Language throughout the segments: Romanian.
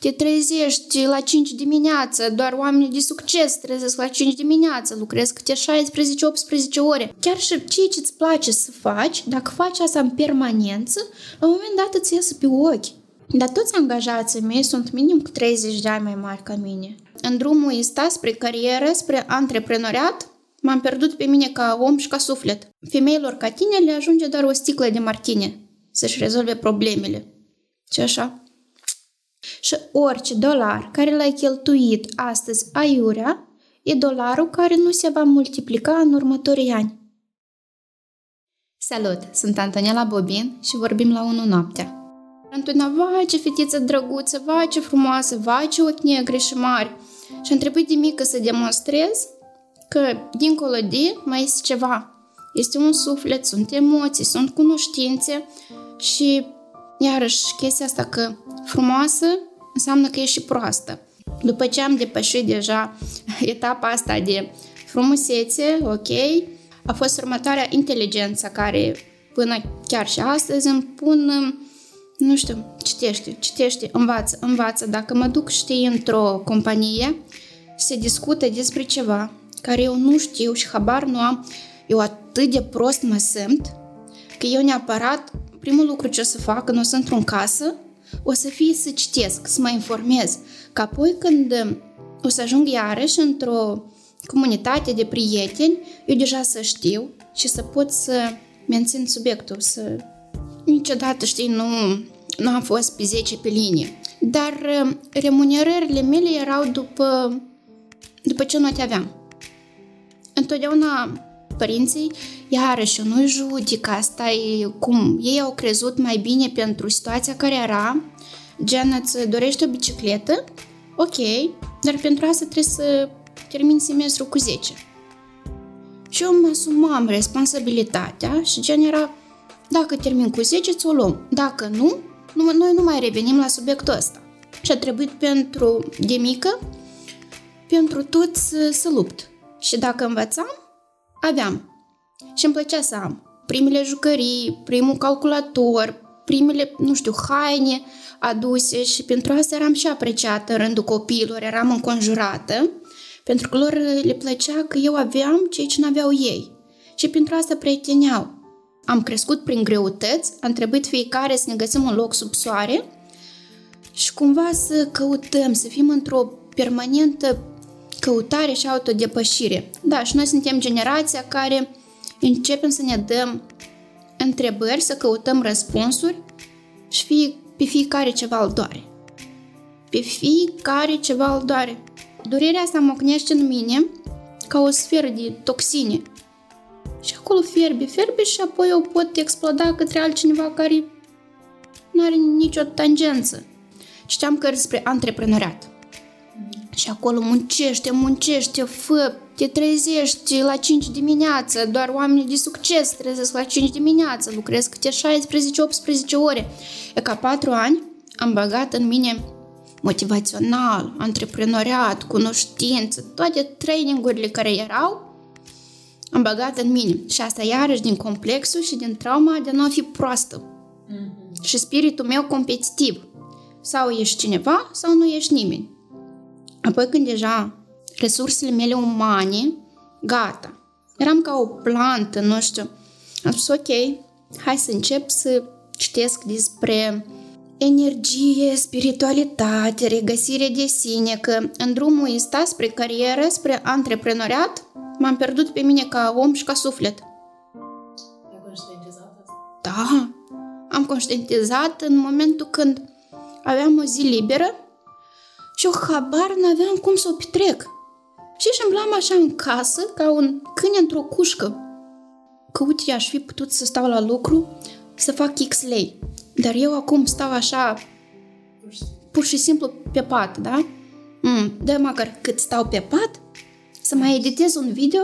Te trezești la 5 dimineață, doar oamenii de succes trezesc la 5 dimineață, lucrezi câte 16-18 ore. Chiar și ceea ce îți place să faci, dacă faci asta în permanență, la un moment dat îți iasă pe ochi. Dar toți angajații mei sunt minim cu 30 de ani mai mari ca mine. În drumul ăsta spre carieră, spre antreprenoriat, m-am pierdut pe mine ca om și ca suflet. Femeilor ca tine le ajunge doar o sticlă de martine să-și rezolve problemele. Și așa. Și orice dolar care l-ai cheltuit astăzi aiurea, e dolarul care nu se va multiplica în următorii ani. Salut! Sunt Antonella Bobin și vorbim la 1 noaptea. Antona, vai ce fetiță drăguță, vai ce frumoasă, vai ce ochi negri și mari. Și am trebuit de mică să demonstrez că dincolo de mai este ceva. Este un suflet, sunt emoții, sunt cunoștințe și iarăși chestia asta că frumoasă înseamnă că e și proastă. După ce am depășit deja etapa asta de frumusețe, ok, a fost următoarea inteligența care până chiar și astăzi îmi pun, nu știu, citește, citește, învață, învață. Dacă mă duc, știi, într-o companie se discută despre ceva care eu nu știu și habar nu am, eu atât de prost mă simt că eu neapărat primul lucru ce o să fac când o să intru în casă, o să fie să citesc, să mă informez. Că apoi când um, o să ajung iarăși într-o comunitate de prieteni, eu deja să știu și să pot să mențin subiectul, să... Niciodată, știi, nu, nu am fost pe 10 pe linie. Dar um, remunerările mele erau după, după ce te aveam. Întotdeauna părinții, iarăși, nu judic, asta e cum ei au crezut mai bine pentru situația care era, gen îți dorești o bicicletă, ok, dar pentru asta trebuie să termin semestrul cu 10. Și eu mă asumam responsabilitatea și gen era, dacă termin cu 10, ți-o luăm. Dacă nu, nu, noi nu mai revenim la subiectul ăsta. Și a trebuit pentru, de mică, pentru tot să, să lupt. Și dacă învățam, aveam. Și îmi plăcea să am primele jucării, primul calculator, primele, nu știu, haine aduse și pentru asta eram și apreciată în rândul copiilor, eram înconjurată, pentru că lor le plăcea că eu aveam ceea ce nu aveau ei. Și pentru asta prieteneau. Am crescut prin greutăți, am trebuit fiecare să ne găsim un loc sub soare și cumva să căutăm, să fim într-o permanentă căutare și autodepășire. Da, și noi suntem generația care începem să ne dăm întrebări, să căutăm răspunsuri și fie, pe fiecare ceva îl doare. Pe fiecare ceva îl doare. Durerea asta mocnește în mine ca o sferă de toxine. Și acolo fierbe, fierbe și apoi o pot exploda către altcineva care nu are nicio tangență. Știam că despre antreprenoriat. Și acolo muncește, muncește, fă, te trezești la 5 dimineață, doar oamenii de succes trezesc la 5 dimineață, lucrez câte 16-18 ore. E ca 4 ani am băgat în mine motivațional, antreprenoriat, cunoștință, toate trainingurile care erau, am băgat în mine. Și asta iarăși din complexul și din trauma de a nu fi proastă. Mm-hmm. Și spiritul meu competitiv. Sau ești cineva, sau nu ești nimeni. Apoi când deja resursele mele umane, gata. Eram ca o plantă, nu știu. Am spus, ok, hai să încep să citesc despre energie, spiritualitate, regăsire de sine, că în drumul ăsta spre carieră, spre antreprenoriat, m-am pierdut pe mine ca om și ca suflet. Ai conștientizat asta? Da, am conștientizat în momentul când aveam o zi liberă și eu habar n-aveam cum să o petrec. Și îmblam așa în casă, ca un câine într-o cușcă. Că uite, aș fi putut să stau la lucru, să fac X lei. Dar eu acum stau așa, pur și simplu pe pat, da? Mm, dă măcar cât stau pe pat, să mai editez un video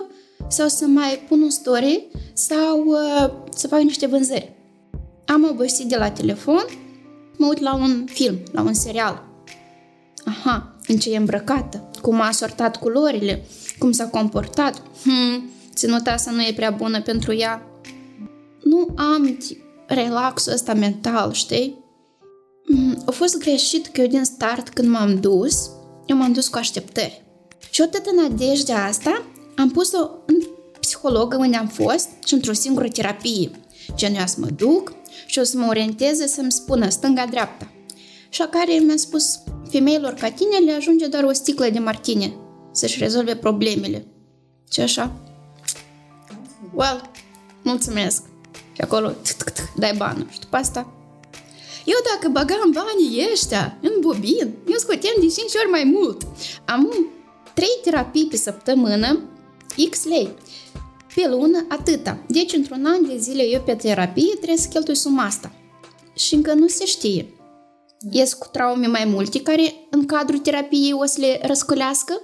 sau să mai pun un story sau uh, să fac niște vânzări. Am obosit de la telefon, mă uit la un film, la un serial. Aha, în ce e îmbrăcată, cum a sortat culorile, cum s-a comportat. Hmm, ținuta asta nu e prea bună pentru ea. Nu am relaxul ăsta mental, știi? Mm, A fost greșit că eu din start când m-am dus, eu m-am dus cu așteptări. Și odată în nadejdea asta, am pus-o în psihologă unde am fost și într-o singură terapie. Gen, eu să mă duc și o să mă orienteze să-mi spună stânga-dreapta. Și la care mi-a spus, femeilor ca tine le ajunge doar o sticlă de martine să-și rezolve problemele. Și așa. Well, mulțumesc. Și acolo, dai banul. Și după asta, eu dacă băgam banii ăștia în bobin, eu scoteam de 5 ori mai mult. Am 3 terapii pe săptămână, X lei. Pe lună, atâta. Deci, într-un an de zile, eu pe terapie trebuie să cheltui suma asta. Și încă nu se știe. Ies cu traume mai multe care în cadrul terapiei o să le răscolească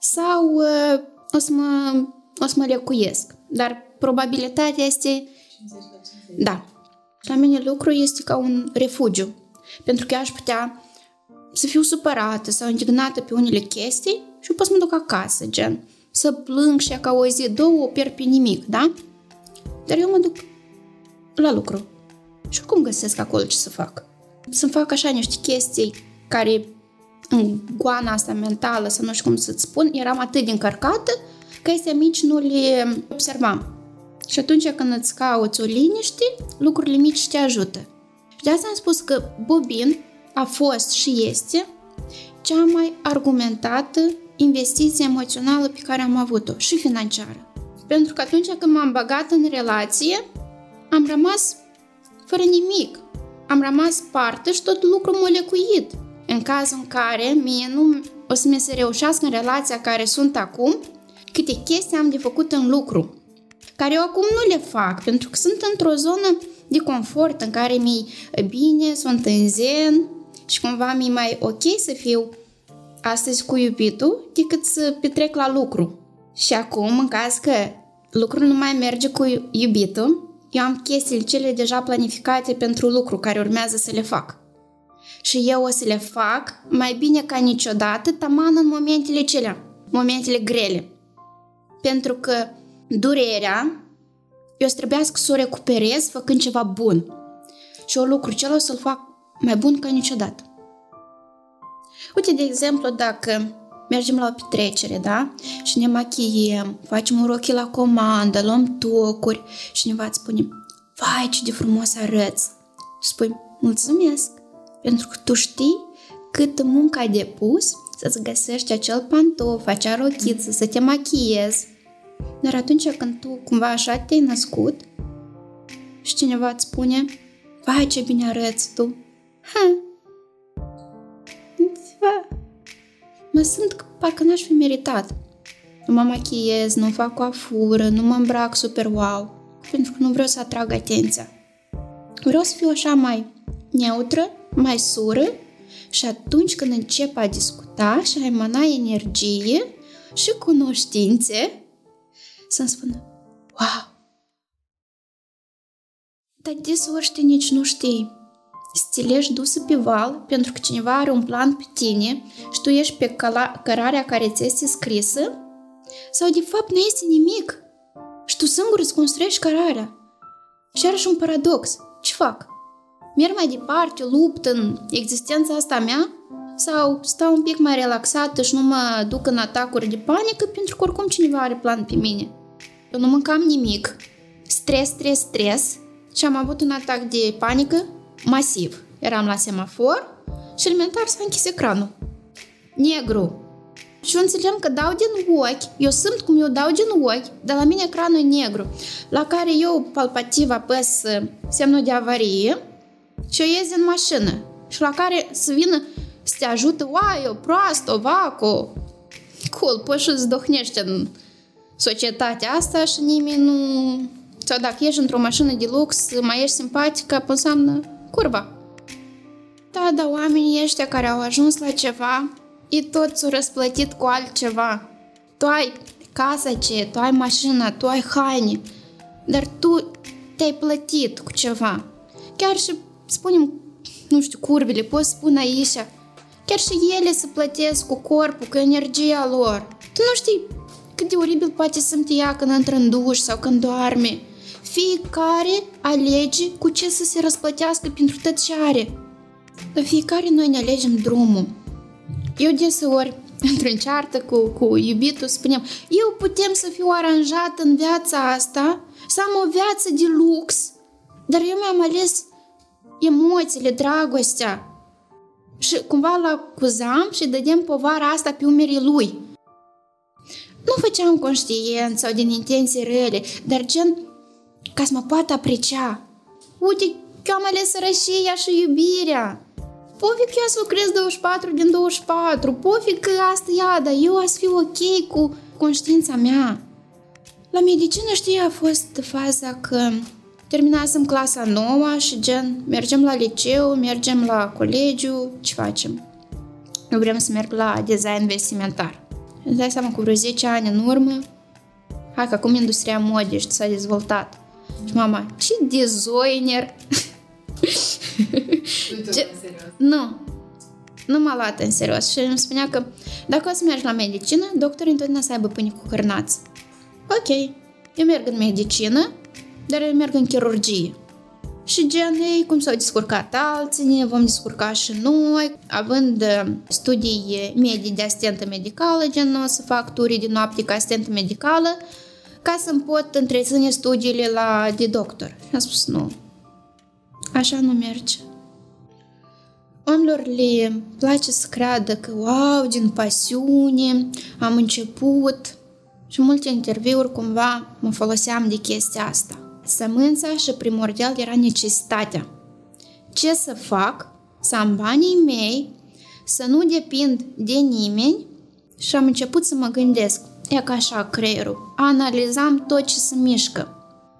sau uh, o, să mă, o să mă lecuiesc. Dar probabilitatea este... 50%. Da. La mine lucru este ca un refugiu. Pentru că eu aș putea să fiu supărată sau indignată pe unele chestii și după să mă duc acasă, gen. Să plâng și ca o zi, două, o pierd pe nimic, da? Dar eu mă duc la lucru. Și cum găsesc acolo ce să fac? Să fac așa niște chestii care în goana asta mentală, să nu știu cum să-ți spun, eram atât de încărcată că astea mici nu le observam. Și atunci când îți cauți o liniște, lucrurile mici te ajută. Și de asta am spus că Bobin a fost și este cea mai argumentată investiție emoțională pe care am avut-o și financiară. Pentru că atunci când m-am băgat în relație, am rămas fără nimic. Am rămas parte și tot lucrul m-a lecuit. În cazul în care mie nu o să mi se reușească în relația care sunt acum, câte chestii am de făcut în lucru, care eu acum nu le fac, pentru că sunt într-o zonă de confort în care mi bine, sunt în zen și cumva mi mai ok să fiu astăzi cu iubitul decât să petrec la lucru. Și acum, în caz că lucrul nu mai merge cu iubitul, eu am chestiile cele deja planificate pentru lucru care urmează să le fac. Și eu o să le fac mai bine ca niciodată, taman în momentele celea, momentele grele. Pentru că durerea, eu să trebuiască să o recuperez făcând ceva bun. Și o lucru cel o să-l fac mai bun ca niciodată. Uite, de exemplu, dacă mergem la o petrecere, da? Și ne machiem, facem un rochii la comandă, luăm tocuri și cineva îți spune Vai, ce de frumos arăți! Tu spui, mulțumesc, pentru că tu știi cât muncă ai depus să-ți găsești acel pantof, acea rochiță, să te machiezi. Dar atunci când tu cumva așa te-ai născut și cineva îți spune Vai, ce bine arăți tu! Ha, mă simt că parcă n-aș fi meritat. Nu mă machiez, nu fac coafură, nu mă îmbrac super wow, pentru că nu vreau să atrag atenția. Vreau să fiu așa mai neutră, mai sură și atunci când încep a discuta și a emana energie și cunoștințe, să-mi spună, wow! Dar deseori știi nici nu știi stilești dusă pe val pentru că cineva are un plan pe tine și tu ești pe căla- cărarea care ți este scrisă? Sau de fapt nu este nimic și tu singur îți construiești cărarea? Și are și un paradox. Ce fac? Merg mai departe, lupt în existența asta mea? Sau stau un pic mai relaxată și nu mă duc în atacuri de panică pentru că oricum cineva are plan pe mine? Eu nu mâncam nimic. Stres, stres, stres. Și am avut un atac de panică masiv. Eram la semafor și elementar s-a închis ecranul. Negru. Și eu înțelegem că dau din ochi, eu simt cum eu dau din ochi, dar la mine ecranul e negru, la care eu palpativ apăs semnul de avarie și eu ies din mașină și la care să vină să te ajute, uai, eu proastă, vaco. Cool, poți să zdohnești în societatea asta și nimeni nu... Sau dacă ești într-o mașină de lux, mai ești simpatică, înseamnă curba. Da, da, oamenii ăștia care au ajuns la ceva, e tot s-au răsplătit cu altceva. Tu ai casa ce, tu ai mașina, tu ai haine, dar tu te-ai plătit cu ceva. Chiar și, spunem, nu știu, curbele, poți spune aici, chiar și ele se plătesc cu corpul, cu energia lor. Tu nu știi cât de oribil poate să-mi ea când intră în duș sau când doarme. Fiecare alege cu ce să se răsplătească pentru tot ce are. dar fiecare noi ne alegem drumul. Eu deseori, într-un ceartă cu, cu iubitul, spuneam, eu putem să fiu aranjat în viața asta, să am o viață de lux, dar eu mi-am ales emoțiile, dragostea. Și cumva l acuzam și dădeam povara asta pe umerii lui. Nu făceam conștient sau din intenții rele, dar gen ca să mă poată aprecia. Uite, că am ales sărășia și iubirea. Pofi că eu să lucrez 24 din 24, pofi că asta ia, dar eu să fiu ok cu conștiința mea. La medicină, știi, a fost faza că terminasem clasa nouă și gen, mergem la liceu, mergem la colegiu, ce facem? Eu vrem să merg la design vestimentar. Îți dai seama, cu vreo 10 ani în urmă, hai că acum industria modei s-a dezvoltat. Și mama, ce designer! ce... Nu, nu m-a luat în serios și îmi spunea că dacă o să mergi la medicină, doctorul întotdeauna să aibă pâine cu hârnați. Ok, eu merg în medicină, dar eu merg în chirurgie. Și gen, ei, cum s-au descurcat alții, ne vom descurca și noi, având uh, studii medii de asistentă medicală, gen o să fac turii de noapte ca asistentă medicală, ca să-mi pot întreține studiile la de doctor. Și am spus, nu, așa nu merge. Oamenilor le place să creadă că, wow, din pasiune, am început și multe interviuri cumva mă foloseam de chestia asta. Sămânța și primordial era necesitatea. Ce să fac? Să am banii mei, să nu depind de nimeni și am început să mă gândesc. E ca așa creierul. Analizam tot ce se mișcă.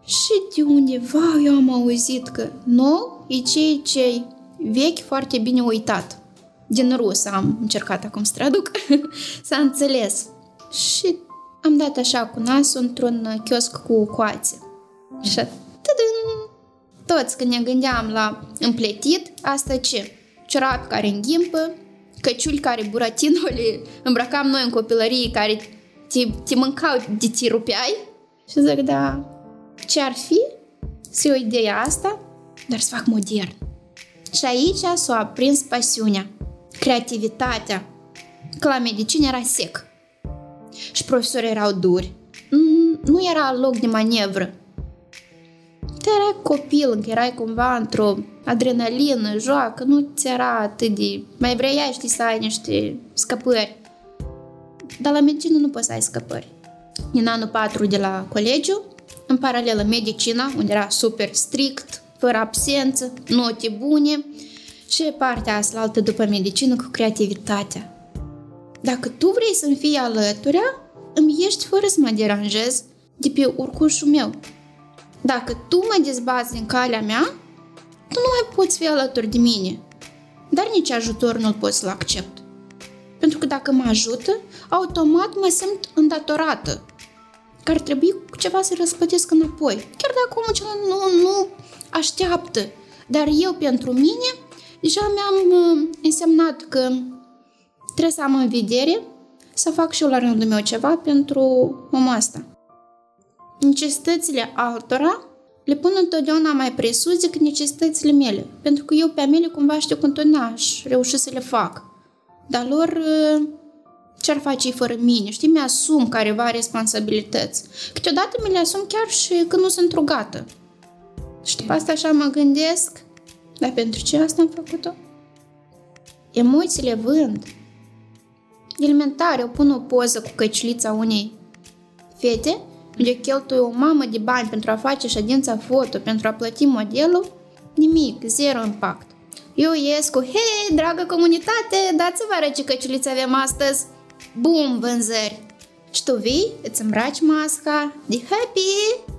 Și de undeva eu am auzit că nou e cei ce vechi foarte bine uitat. Din rus am încercat acum să traduc, s-a înțeles. Și am dat așa cu nasul într-un chiosc cu coațe. Și tădân! Toți când ne gândeam la împletit, asta ce? Ciorapi care înghimpă, căciuli care Buratino le îmbrăcam noi în copilărie, care te, te mâncau de te rupeai. Și zic, da, ce ar fi să o ideea asta, dar să fac modern. Și aici s-a aprins pasiunea, creativitatea, că la medicină era sec. Și profesorii erau duri. Nu era loc de manevră. Te erai copil, încă erai cumva într-o adrenalină, joacă, nu ți era atât de... Mai vrei, știi, să ai niște scăpări. Dar la medicină nu poți să ai scăpări. În anul 4 de la colegiu, în paralelă medicina, unde era super strict, fără absență, note bune și partea asta altă după medicină cu creativitatea. Dacă tu vrei să-mi fii alăturea, îmi ești fără să mă deranjez de pe urcușul meu. Dacă tu mă dezbați din calea mea, tu nu mai poți fi alături de mine. Dar nici ajutor nu-l poți să-l accept. Pentru că dacă mă ajută, automat mă simt îndatorată. Că ar trebui ceva să răspătesc înapoi. Chiar dacă omul acela nu, nu așteaptă. Dar eu, pentru mine, deja mi-am uh, însemnat că trebuie să am în vedere să fac și eu la rândul meu ceva pentru omul asta. Necesitățile altora le pun întotdeauna mai presus decât necesitățile mele, pentru că eu pe mele cumva știu că întotdeauna aș reuși să le fac. Dar lor uh, ce ar face ei fără mine? Știi, mi-asum careva responsabilități. Câteodată mi le asum chiar și când nu sunt rugată. Și după asta așa mă gândesc, dar pentru ce asta am făcut-o? Emoțiile vând. Elementar, eu pun o poză cu căciulița unei fete, unde cheltui o mamă de bani pentru a face ședința foto, pentru a plăti modelul, nimic, zero impact. Eu ies cu, hei, dragă comunitate, dați-vă arăt ce căciuliță avem astăzi. Bum, vânzări! Și tu vii, îți îmbraci masca, de happy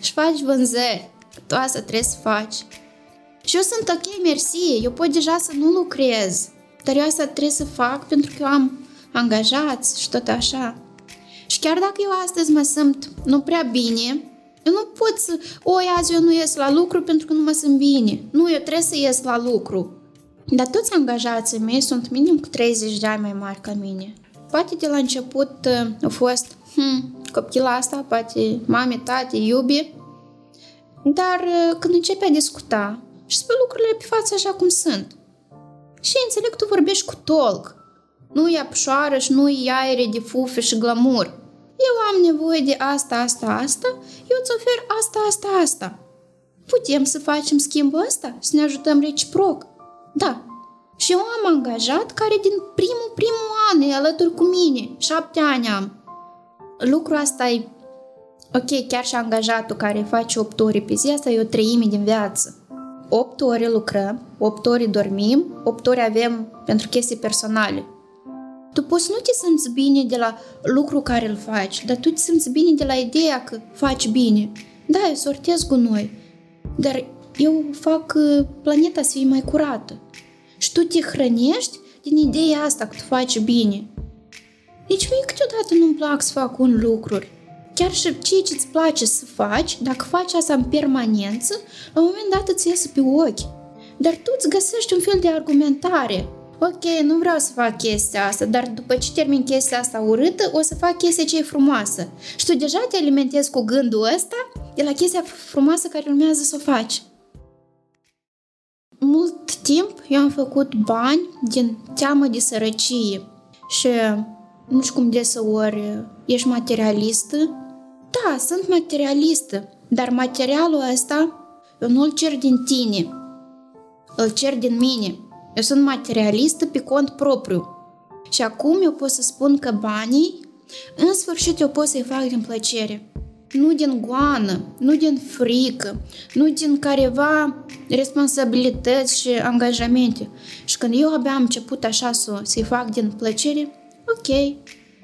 și faci vânzări. Tu asta trebuie să faci. Și eu sunt ok, mersi, eu pot deja să nu lucrez, dar eu asta trebuie să fac pentru că eu am angajați și tot așa. Și chiar dacă eu astăzi mă simt nu prea bine, eu nu pot să, oi, azi eu nu ies la lucru pentru că nu mă simt bine. Nu, eu trebuie să ies la lucru. Dar toți angajații mei sunt minim cu 30 de ani mai mari ca mine. Poate de la început uh, a fost, hm, copila asta, poate mame, tate, iubi, dar uh, când începe a discuta și spui lucrurile pe față așa cum sunt, Și înțeleg tu vorbești cu tolc. Nu e apșoară și nu e aere de fufe și glamour. Eu am nevoie de asta, asta, asta, eu îți ofer asta, asta, asta. Putem să facem schimbul ăsta? Să ne ajutăm reciproc? Da. Și eu am angajat care din primul, primul an e alături cu mine. Șapte ani am. Lucrul asta e... Ok, chiar și angajatul care face 8 ore pe zi, asta e o treime din viață. 8 ore lucrăm, 8 ore dormim, 8 ore avem pentru chestii personale. Tu poți nu te simți bine de la lucru care îl faci, dar tu te simți bine de la ideea că faci bine. Da, eu sortez gunoi, dar eu fac uh, planeta să fie mai curată. Și tu te hrănești din ideea asta că tu faci bine. Deci mie câteodată nu-mi plac să fac un lucruri. Chiar și ceea ce îți place să faci, dacă faci asta în permanență, la un moment dat îți iese pe ochi. Dar tu îți găsești un fel de argumentare. Ok, nu vreau să fac chestia asta, dar după ce termin chestia asta urâtă, o să fac chestia ce e frumoasă. Și tu deja te alimentezi cu gândul ăsta de la chestia frumoasă care urmează să o faci. Mult timp eu am făcut bani din teamă de sărăcie și nu știu cum deseori ești materialistă. Da, sunt materialistă, dar materialul ăsta eu nu-l cer din tine, îl cer din mine. Eu sunt materialistă pe cont propriu. Și acum eu pot să spun că banii, în sfârșit eu pot să-i fac din plăcere. Nu din goană, nu din frică, nu din careva responsabilități și angajamente. Și când eu abia am început așa să, să-i fac din plăcere, ok,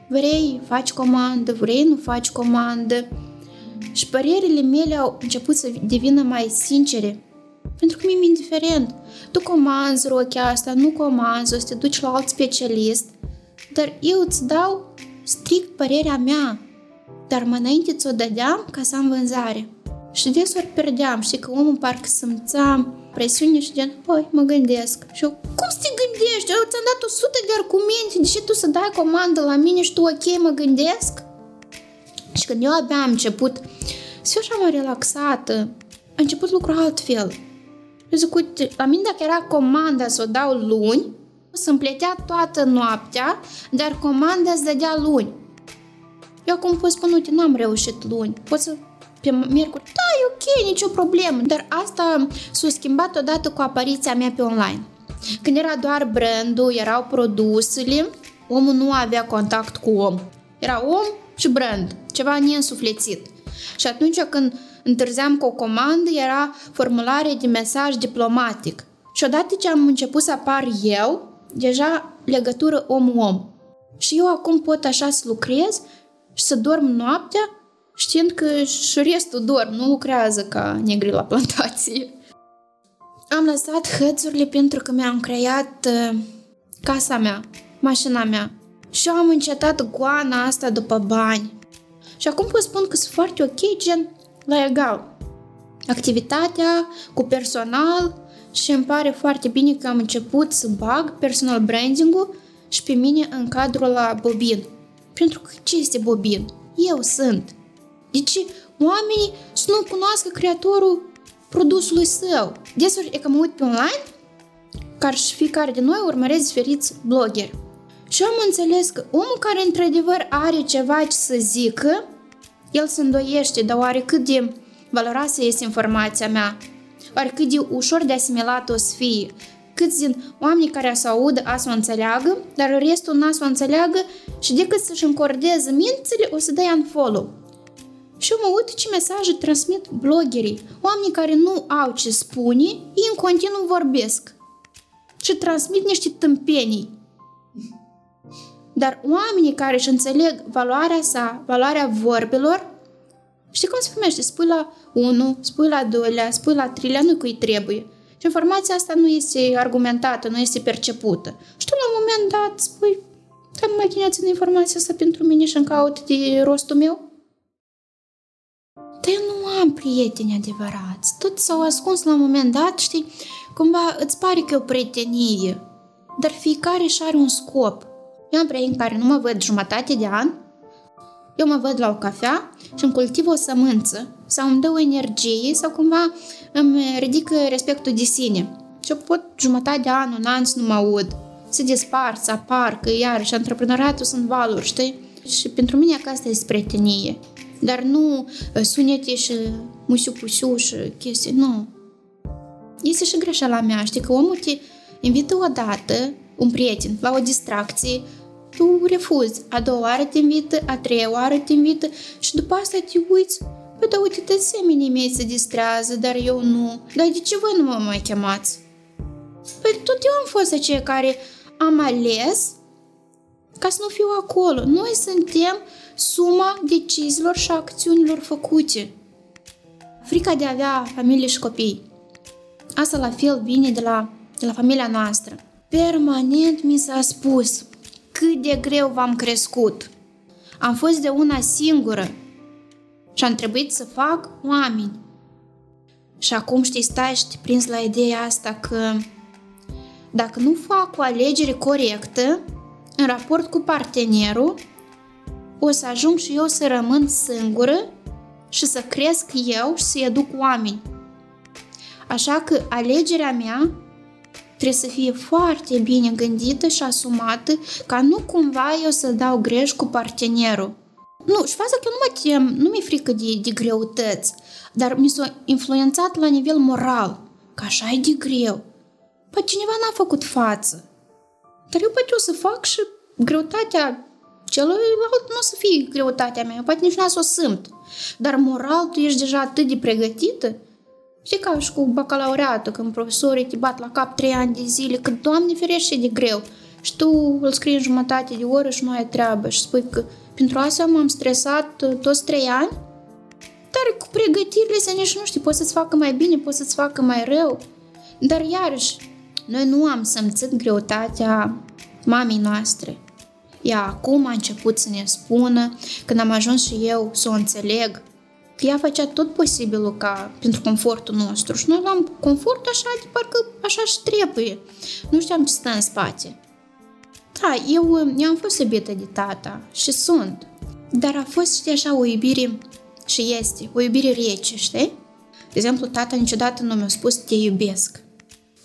vrei, faci comandă, vrei, nu faci comandă. Și părerile mele au început să devină mai sincere. Pentru că mi-e indiferent. Tu comanzi rochia asta, nu comanzi, o să te duci la alt specialist. Dar eu îți dau strict părerea mea. Dar mai înainte ți-o dădeam ca să am vânzare. Și desori pierdeam, știi că omul parcă simțea presiune și gen, păi, mă gândesc. Și eu, cum să te gândești? Eu ți-am dat 100 de argumente, deși tu să dai comandă la mine și tu, ok, mă gândesc? Și când eu abia am început să fiu așa mai relaxată, a început lucrul altfel. Eu zic, uite, la mine dacă era comanda să o dau luni, să-mi plătea toată noaptea, dar comanda să dădea luni. Eu acum pot spune, uite, nu am reușit luni, pot să pe miercuri, da, e ok, nicio problemă, dar asta s-a schimbat odată cu apariția mea pe online. Când era doar brandul, erau produsele, omul nu avea contact cu om. Era om și brand, ceva neînsuflețit. Și atunci când întârzeam cu o comandă, era formulare de mesaj diplomatic. Și odată ce am început să apar eu, deja legătură om-om. Și eu acum pot așa să lucrez și să dorm noaptea știind că și restul dorm, nu lucrează ca negri la plantație. Am lăsat hățurile pentru că mi-am creat uh, casa mea, mașina mea. Și am încetat goana asta după bani. Și acum pot spun că sunt foarte ok, gen la egal. Activitatea cu personal și îmi pare foarte bine că am început să bag personal branding-ul și pe mine în cadrul la Bobin. Pentru că ce este Bobin? Eu sunt. Deci oamenii să nu cunoască creatorul produsului său. Desuri e că mă uit pe online, ca și fiecare de noi urmăresc diferiți blogeri. Și am înțeles că omul care într-adevăr are ceva ce să zică, el se îndoiește, dar oare cât de valoroasă este informația mea? Oare cât de ușor de asimilat o să fie? Câți din oamenii care să audă a să o înțeleagă, dar restul n-a să o înțeleagă și decât să-și încordeze mințile, o să dea follow. Și eu mă uit ce mesaje transmit bloggerii, oamenii care nu au ce spune, ei în continuu vorbesc și transmit niște tâmpenii. Dar oamenii care își înțeleg valoarea sa, valoarea vorbelor, știi cum se primește? Spui la 1, spui la 2, spui la 3, nu cui trebuie. Și informația asta nu este argumentată, nu este percepută. Și tu la un moment dat spui, dar nu mai în informația asta pentru mine și în caut de rostul meu? Dar eu nu am prieteni adevărați. Tot s-au ascuns la un moment dat, știi, cumva îți pare că e o prietenie. Dar fiecare și are un scop. Eu am prieteni care nu mă văd jumătate de an, eu mă văd la o cafea și îmi cultiv o sămânță sau îmi dă o energie sau cumva îmi ridică respectul de sine. Și și eu pot jumătate de an, un an să nu mă aud. Se despart, să apar, că iarăși antreprenoriatul sunt valuri, știi? Și pentru mine că asta este prietenie. Dar nu uh, sunete și musiu-pusiu și chestii, nu. Este și greșeala mea, știi, că omul te invită o dată, un prieten, la o distracție, tu refuzi. A doua oară te invită, a treia oară te invită și după asta te uiți. Păi da, uite, de asemenea mei se distrează, dar eu nu. Dar de ce voi nu mă mai chemați? Păi tot eu am fost aceea care am ales ca să nu fiu acolo. Noi suntem suma deciziilor și acțiunilor făcute. Frica de a avea familie și copii. Asta la fel vine de la, de la familia noastră. Permanent mi s-a spus cât de greu v-am crescut. Am fost de una singură și am trebuit să fac oameni. Și acum știi, stai și te prins la ideea asta că dacă nu fac o alegere corectă în raport cu partenerul, o să ajung și eu să rămân singură și să cresc eu și să educ oameni. Așa că alegerea mea trebuie să fie foarte bine gândită și asumată ca nu cumva eu să dau greș cu partenerul. Nu, și faza că eu nu mă tem, nu mi-e frică de, de greutăți, dar mi s-a influențat la nivel moral, că așa e de greu. Păi cineva n-a făcut față. Dar eu poate o să fac și greutatea celuilalt nu o să fie greutatea mea, poate nici n-a să o simt. Dar moral tu ești deja atât de pregătită și ca și cu bacalaureatul, când profesorii te bat la cap trei ani de zile, că, Doamne ferește, de greu. Și tu îl scrii în jumătate de oră și nu ai treabă și spui că pentru asta m-am stresat uh, toți trei ani? Dar cu pregătirile să nici nu știi, poți să-ți facă mai bine, poți să-ți facă mai rău. Dar iarăși, noi nu am simțit greutatea mamei noastre. Ea acum a început să ne spună, când am ajuns și eu să o înțeleg, că ea făcea tot posibilul ca pentru confortul nostru și noi luam confort așa de parcă așa și trebuie. Nu știam ce stă în spate. Da, eu, eu am fost iubită de tata și sunt, dar a fost, știi, așa o iubire și este, o iubire rece, știi? De exemplu, tata niciodată nu mi-a spus te iubesc.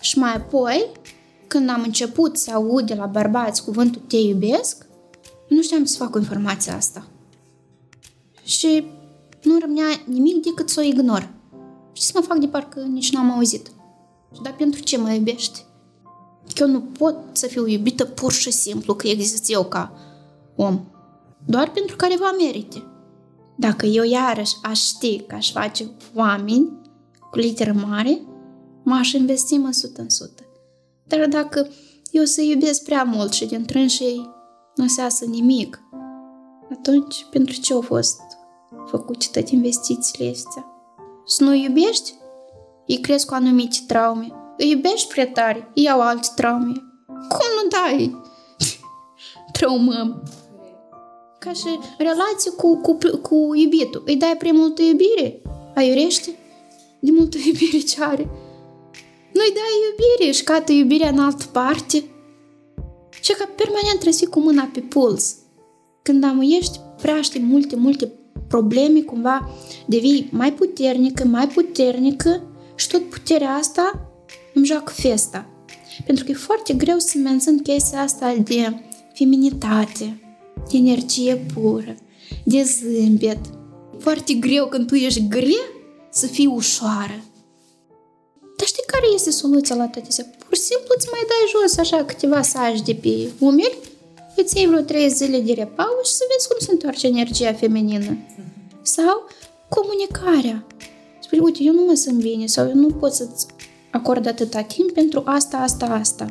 Și mai apoi, când am început să aud de la bărbați cuvântul te iubesc, nu știam ce să fac cu informația asta. Și nu rămânea nimic decât să o ignor. Și să mă fac de parcă nici n-am auzit. Dar pentru ce mă iubești? Că eu nu pot să fiu iubită pur și simplu că exist eu ca om. Doar pentru careva merite. Dacă eu iarăși aș ști că aș face oameni cu literă mare, m-aș investi mă sută în sută. Dar dacă eu să iubesc prea mult și din trânșei nu se iasă nimic, atunci pentru ce au fost făcut toate investițiile astea? Să nu iubești? Îi cresc cu anumite traume. Îi iubești prea tare, iau alte traume. Cum nu dai? Traumăm. Ca și relație cu, cu, cu iubitul. Îi dai prea multă iubire? Aiurește? De multă iubire ce are? Nu-i dai iubire și cată iubirea în altă parte. Și că permanent trebuie să fii cu mâna pe puls. Când amuiești prea știi multe, multe probleme, cumva devii mai puternică, mai puternică și tot puterea asta îmi joacă festa. Pentru că e foarte greu să mențin chestia asta de feminitate, de energie pură, de zâmbet. Foarte greu când tu ești grea să fii ușoară. Dar știi care este soluția la toate astea? Pur și simplu îți mai dai jos așa câteva saci de pe umeri, îți iei vreo trei zile de repaus și să vezi cum se întoarce energia feminină. Sau comunicarea. Spui, uite, eu nu mă sunt bine sau eu nu pot să-ți acord atâta timp pentru asta, asta, asta.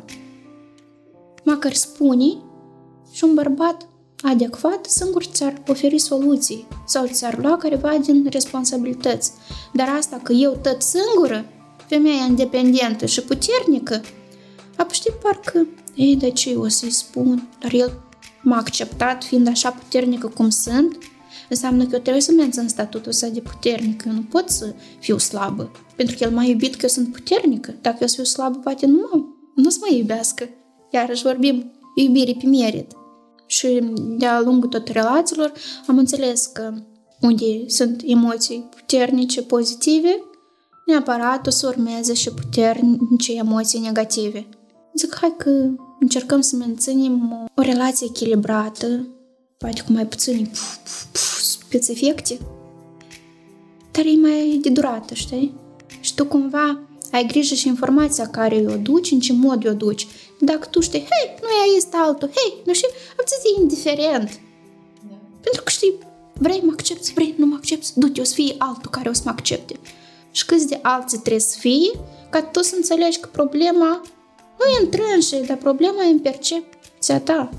Măcar spune și un bărbat adecvat singur ți-ar oferi soluții sau ți-ar lua careva din responsabilități. Dar asta că eu tot singură, femeia independentă și puternică, apoi știi parcă, ei, de ce o să-i spun? Dar el m-a acceptat fiind așa puternică cum sunt, înseamnă că eu trebuie să mențin statutul ăsta de puternică. Eu nu pot să fiu slabă. Pentru că el m-a iubit că eu sunt puternică. Dacă eu să fiu slabă, poate nu, mă, nu să mă iubească. Iarăși vorbim iubire pe merit. Și de-a lungul tot relațiilor am înțeles că unde sunt emoții puternice, pozitive, neapărat o să urmeze și puternice emoții negative. Zic, hai că încercăm să menținem o relație echilibrată, poate cu mai puțini speț efecte, dar e mai de durată, știi? Și tu cumva ai grijă și informația care o duci, în ce mod o duci. Dacă tu știi, hei, nu ea este altul, hei, nu știu, am indiferent. Da. Pentru că știi, vrei, mă accepti, vrei, nu mă accepti, du-te, o să fie altul care o să mă accepte. Și câți de alții trebuie să fie ca tu să înțelegi că problema nu e în trânșe, dar problema e în percepția ta.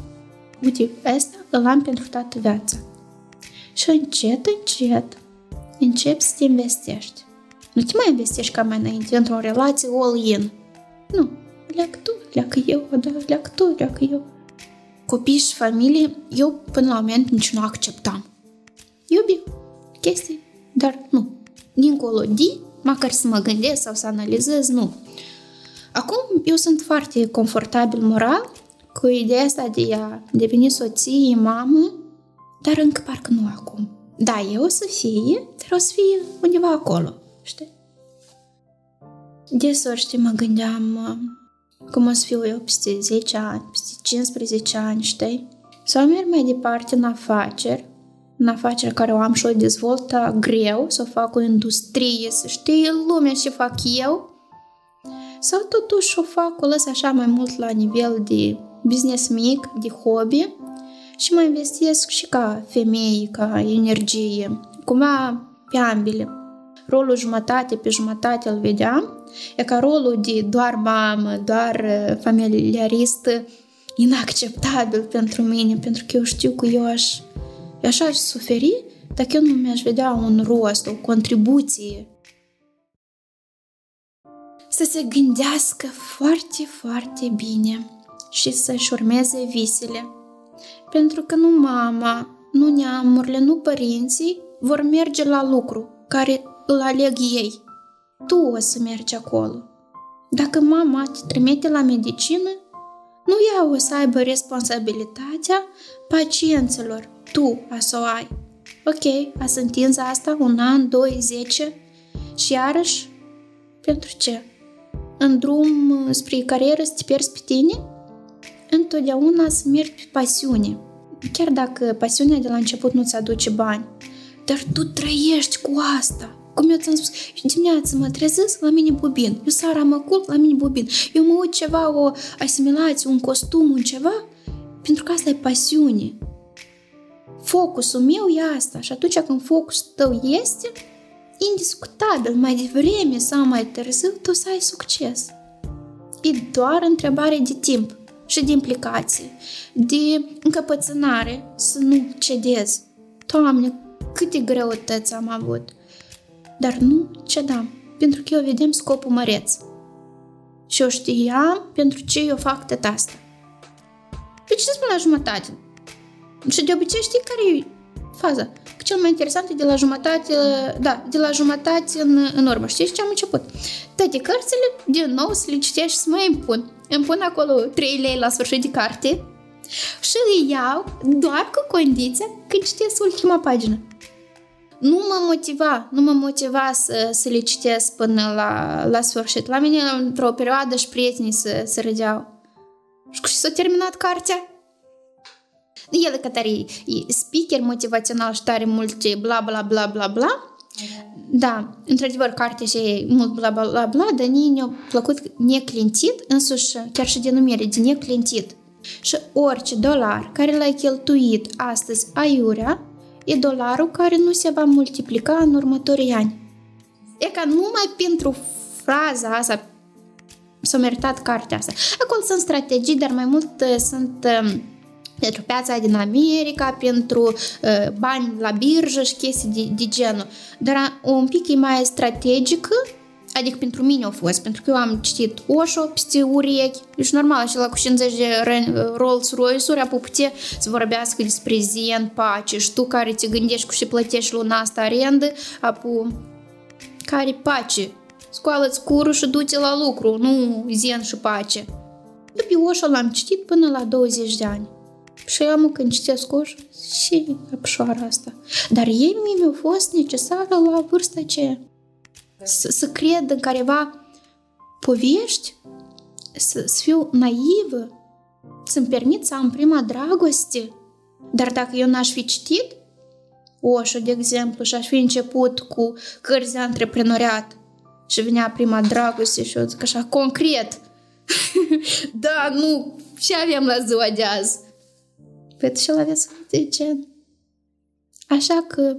Uite, asta îl am pentru toată viața. Și încet, încet, începi să te investești. Nu te mai investești ca mai înainte într-o relație all-in. Nu, leacă tu, leacă eu, da, leacă tu, leacă eu. Copii și familie, eu până la moment nici nu acceptam. Iubi chestii, dar nu. Dincolo de, măcar să mă gândesc sau să analizez, nu. Acum eu sunt foarte confortabil moral cu ideea asta de a deveni soție, mamă, dar încă parcă nu acum. Da, eu o să fie, dar o să fie undeva acolo, știi? Desori, știi, mă gândeam cum o să fiu eu peste 10 ani, peste 15 ani, știi? Sau merg mai departe în afaceri, în afaceri care o am și o dezvoltă greu, să o fac o industrie, să știe lumea ce fac eu, sau totuși o fac, o lăs așa mai mult la nivel de business mic, de hobby și mă investesc și ca femeie, ca energie, cumva pe ambele. Rolul jumătate pe jumătate îl vedeam, e ca rolul de doar mamă, doar uh, familiaristă, inacceptabil pentru mine, pentru că eu știu că eu aș, eu așa aș suferi dacă eu nu mi-aș vedea un rost, o contribuție să se gândească foarte, foarte bine și să-și urmeze visele. Pentru că nu mama, nu neamurile, nu părinții vor merge la lucru care îl aleg ei. Tu o să mergi acolo. Dacă mama te trimite la medicină, nu ea o să aibă responsabilitatea pacienților. Tu a să o ai. Ok, a să întinzi asta un an, doi, zece și iarăși pentru ce? În drum uh, spre carieră să te pierzi pe tine, întotdeauna să mergi pe pasiune. Chiar dacă pasiunea de la început nu-ți aduce bani, dar tu trăiești cu asta. Cum eu ți-am spus, eu dimineața mă trezesc, la mine bobin. Eu seara mă culc, la mine bobin. Eu mă uit ceva, o asimilație, un costum, un ceva, pentru că asta e pasiune. Focusul meu e asta și atunci când focusul tău este, indiscutabil, mai devreme sau mai târziu, tu o să ai succes. E doar întrebare de timp și de implicație, de încăpățânare, să nu cedezi. Doamne, câte greutăți am avut! Dar nu cedam, pentru că eu vedem scopul măreț. Și eu știam pentru ce eu fac tot asta. Pe ce spun la jumătate? Și de obicei știi care e faza? cel mai interesant e de la jumătate, da, de la jumătate în, în urmă. Știți ce am început? Toate cărțile, din nou, să le citești și să mai impun. Îmi pun acolo 3 lei la sfârșit de carte și le iau doar cu condiția că citesc ultima pagină. Nu mă motiva, nu mă motiva să, să le citesc până la, la sfârșit. La mine, într-o perioadă, și prietenii să, să râdeau. Și s-a terminat cartea el că tare e speaker motivațional și tare multe bla bla bla bla bla. Da, într-adevăr, cartea și e mult bla bla bla bla, dar nie ne-a plăcut neclintit, însuși chiar și denumire de neclintit. Și orice dolar care l-ai cheltuit astăzi aiurea, e dolarul care nu se va multiplica în următorii ani. E ca numai pentru fraza asta s-a meritat cartea asta. Acolo sunt strategii, dar mai mult sunt uh, pentru piața din America, pentru uh, bani la birjă și chestii de, de genul. Dar un pic e mai strategică, adică pentru mine a fost, pentru că eu am citit Osho peste urechi, deci normal, și la cu 50 de Rolls-Royce-uri apupte să vorbească despre zen, pace, și tu care te gândești cu și plătești luna asta arendă, apu, care pace, scoală-ți curul și du-te la lucru, nu zen și pace. După Osho l-am citit până la 20 de ani. Și am când citesc ușă și apșoara asta. Dar ei mi-au fost necesară la vârsta aceea. să, să cred în careva povești, să, să fiu naivă, să-mi permit să am prima dragoste. Dar dacă eu n-aș fi citit Oșo, de exemplu, și aș fi început cu cărți de antreprenoriat și venea prima dragoste și eu zic așa, concret, da, nu, ce avem la ziua de azi? Păi și la viața de gen. Așa că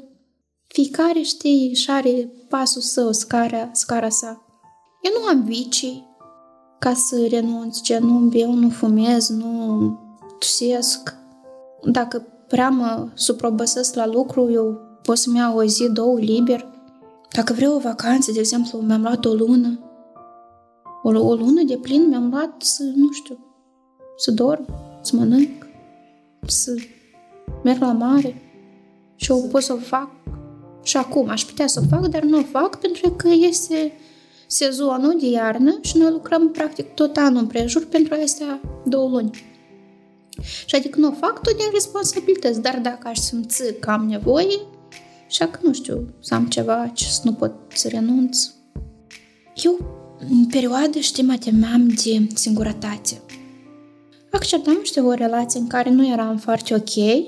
fiecare știe și are pasul său, scara, scara sa. Eu nu am vicii ca să renunț, ce nu beau, nu fumez, nu tusesc. Dacă prea mă suprobăsesc la lucru, eu pot să-mi iau o zi, două liber. Dacă vreau o vacanță, de exemplu, mi-am luat o lună, o, o lună de plin mi-am luat să, nu știu, să dorm, să mănânc, să merg la mare și eu pot să o fac și acum. Aș putea să o fac, dar nu o fac pentru că este sezonul de iarnă și noi lucrăm practic tot anul împrejur pentru astea două luni. Și adică nu o fac tot din responsabilități, dar dacă aș simți că am nevoie, și că nu știu, să am ceva ce să nu pot să renunț. Eu, în perioadă, știi, mă temeam de singurătate. Acceptam, știu, o relație în care nu eram foarte ok,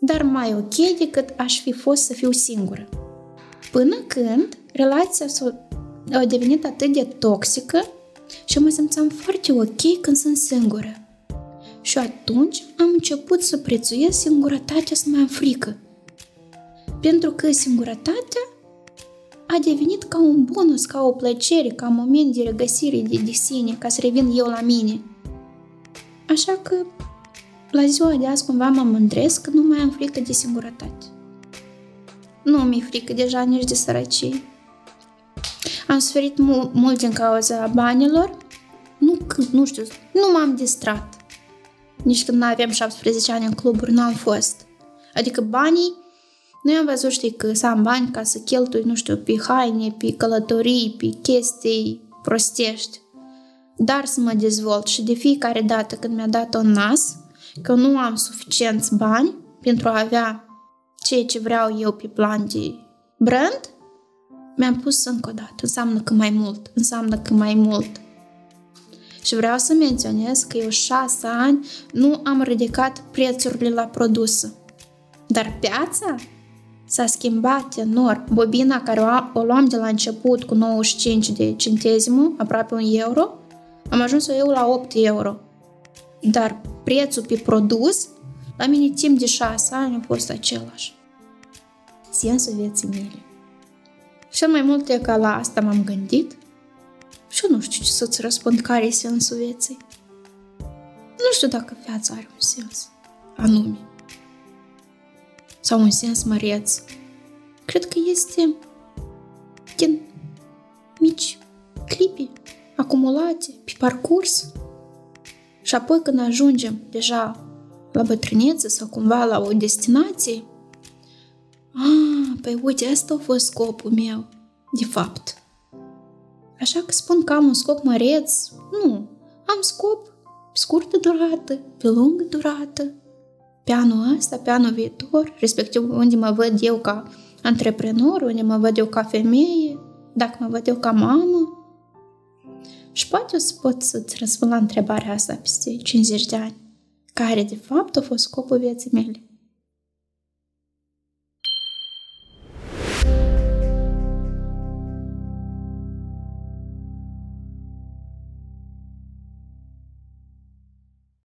dar mai ok decât aș fi fost să fiu singură. Până când relația s-a a devenit atât de toxică și mă simțeam foarte ok când sunt singură. Și atunci am început să prețuiesc singurătatea să mai am frică. Pentru că singurătatea a devenit ca un bonus, ca o plăcere, ca un moment de regăsire de, de sine, ca să revin eu la mine. Așa că la ziua de azi cumva mă mândresc că nu mai am frică de singurătate. Nu mi-e frică deja nici de sărăcie. Am suferit mu- mult din cauza banilor. Nu, nu știu, nu m-am distrat. Nici când aveam 17 ani în cluburi, nu am fost. Adică banii, noi am văzut, știi, că să am bani ca să cheltui, nu știu, pe haine, pe călătorii, pe chestii prostești. Dar să mă dezvolt și de fiecare dată când mi-a dat un nas, că nu am suficienți bani pentru a avea ceea ce vreau eu pe plan de brand, mi-am pus încă o dată. Înseamnă că mai mult, înseamnă că mai mult. Și vreau să menționez că eu șase ani nu am ridicat prețurile la produse. Dar piața s-a schimbat enorm. Bobina care o, o luam de la început cu 95 de centezimul, aproape un euro, am ajuns eu la 8 euro. Dar prețul pe produs, la mine timp de 6 ani a fost același. Sensul vieții mele. Cel mai mult e că la asta m-am gândit și eu nu știu ce să-ți răspund care e sensul vieții. Nu știu dacă viața are un sens anume sau un sens măreț. Cred că este din mici clipi acumulate pe parcurs și apoi când ajungem deja la bătrânețe sau cumva la o destinație, ah, păi uite, asta a fost scopul meu, de fapt. Așa că spun că am un scop măreț, nu, am scop scurtă durată, pe lungă durată, pe anul ăsta, pe anul viitor, respectiv unde mă văd eu ca antreprenor, unde mă văd eu ca femeie, dacă mă văd eu ca mamă. Și poate o să pot să-ți răspund la întrebarea asta peste 50 de ani. Care, de fapt, a fost scopul vieții mele.